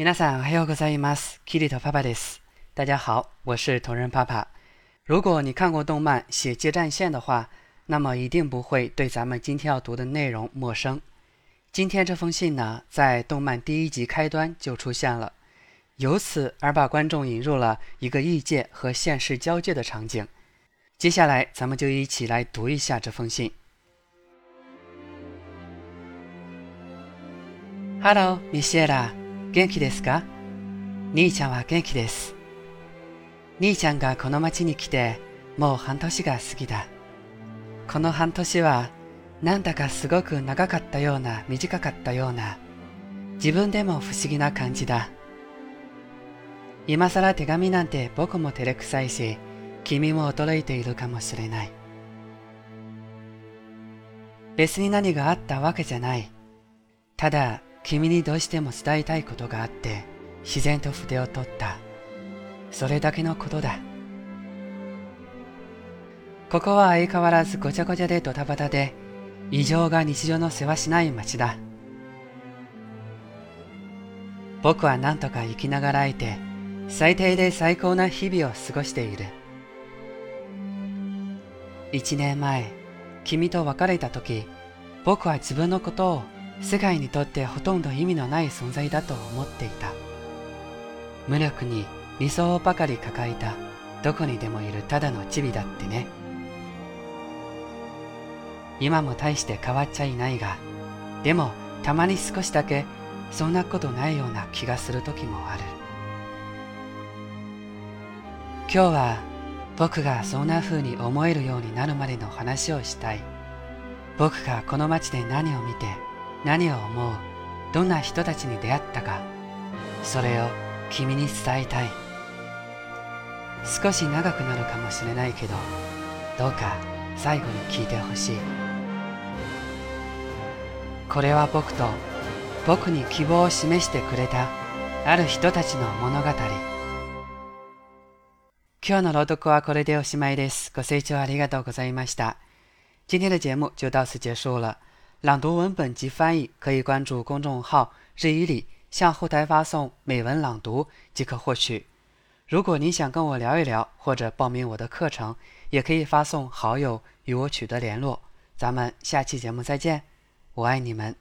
皆さんおはようございます。キリトパパです。大家好，我是同人爸爸。如果你看过动漫《血界战线》的话，那么一定不会对咱们今天要读的内容陌生。今天这封信呢，在动漫第一集开端就出现了，由此而把观众引入了一个异界和现实交界的场景。接下来，咱们就一起来读一下这封信。Hello, ミシェラ、 元気ですか？兄ちゃんは元気です。兄ちゃんがこの町に来てもう半年が過ぎだ。この半年はなんだかすごく長かったような短かったような自分でも不思議な感じだ。今さら手紙なんて僕も照れくさいし、君も驚いているかもしれない。別に何があったわけじゃない。ただ、君にどうしても伝えたいことがあって、自然と筆を取った。それだけのことだ。ここは相変わらずごちゃごちゃでドタバタで、異常が日常の世話しない街だ。僕はなんとか生きながらえて、最低で最高な日々を過ごしている。一年前、君と別れた時、僕は自分のことを世界にとってほとんど意味のない存在だと思っていた。無力に理想ばかり抱えたどこにでもいるただのチビだってね。今も大して変わっちゃいないが、でもたまに少しだけそんなことないような気がする時もある。今日は僕がそんな風に思えるようになるまでの話をしたい。僕がこの街で何を見て、何を思う、どんな人たちに出会ったか、それを君に伝えたい。少し長くなるかもしれないけど、どうか最後に聞いてほしい。これは僕と僕に希望を示してくれたある人たちの物語。今日の朗読はこれでおしまいです。ご清聴ありがとうございました。今天的节目就到此结束了。朗读文本及翻译可以关注公众号“日语里”，向后台发送“美文朗读”即可获取。如果你想跟我聊一聊，或者报名我的课程，也可以发送好友与我取得联络。咱们下期节目再见，我爱你们。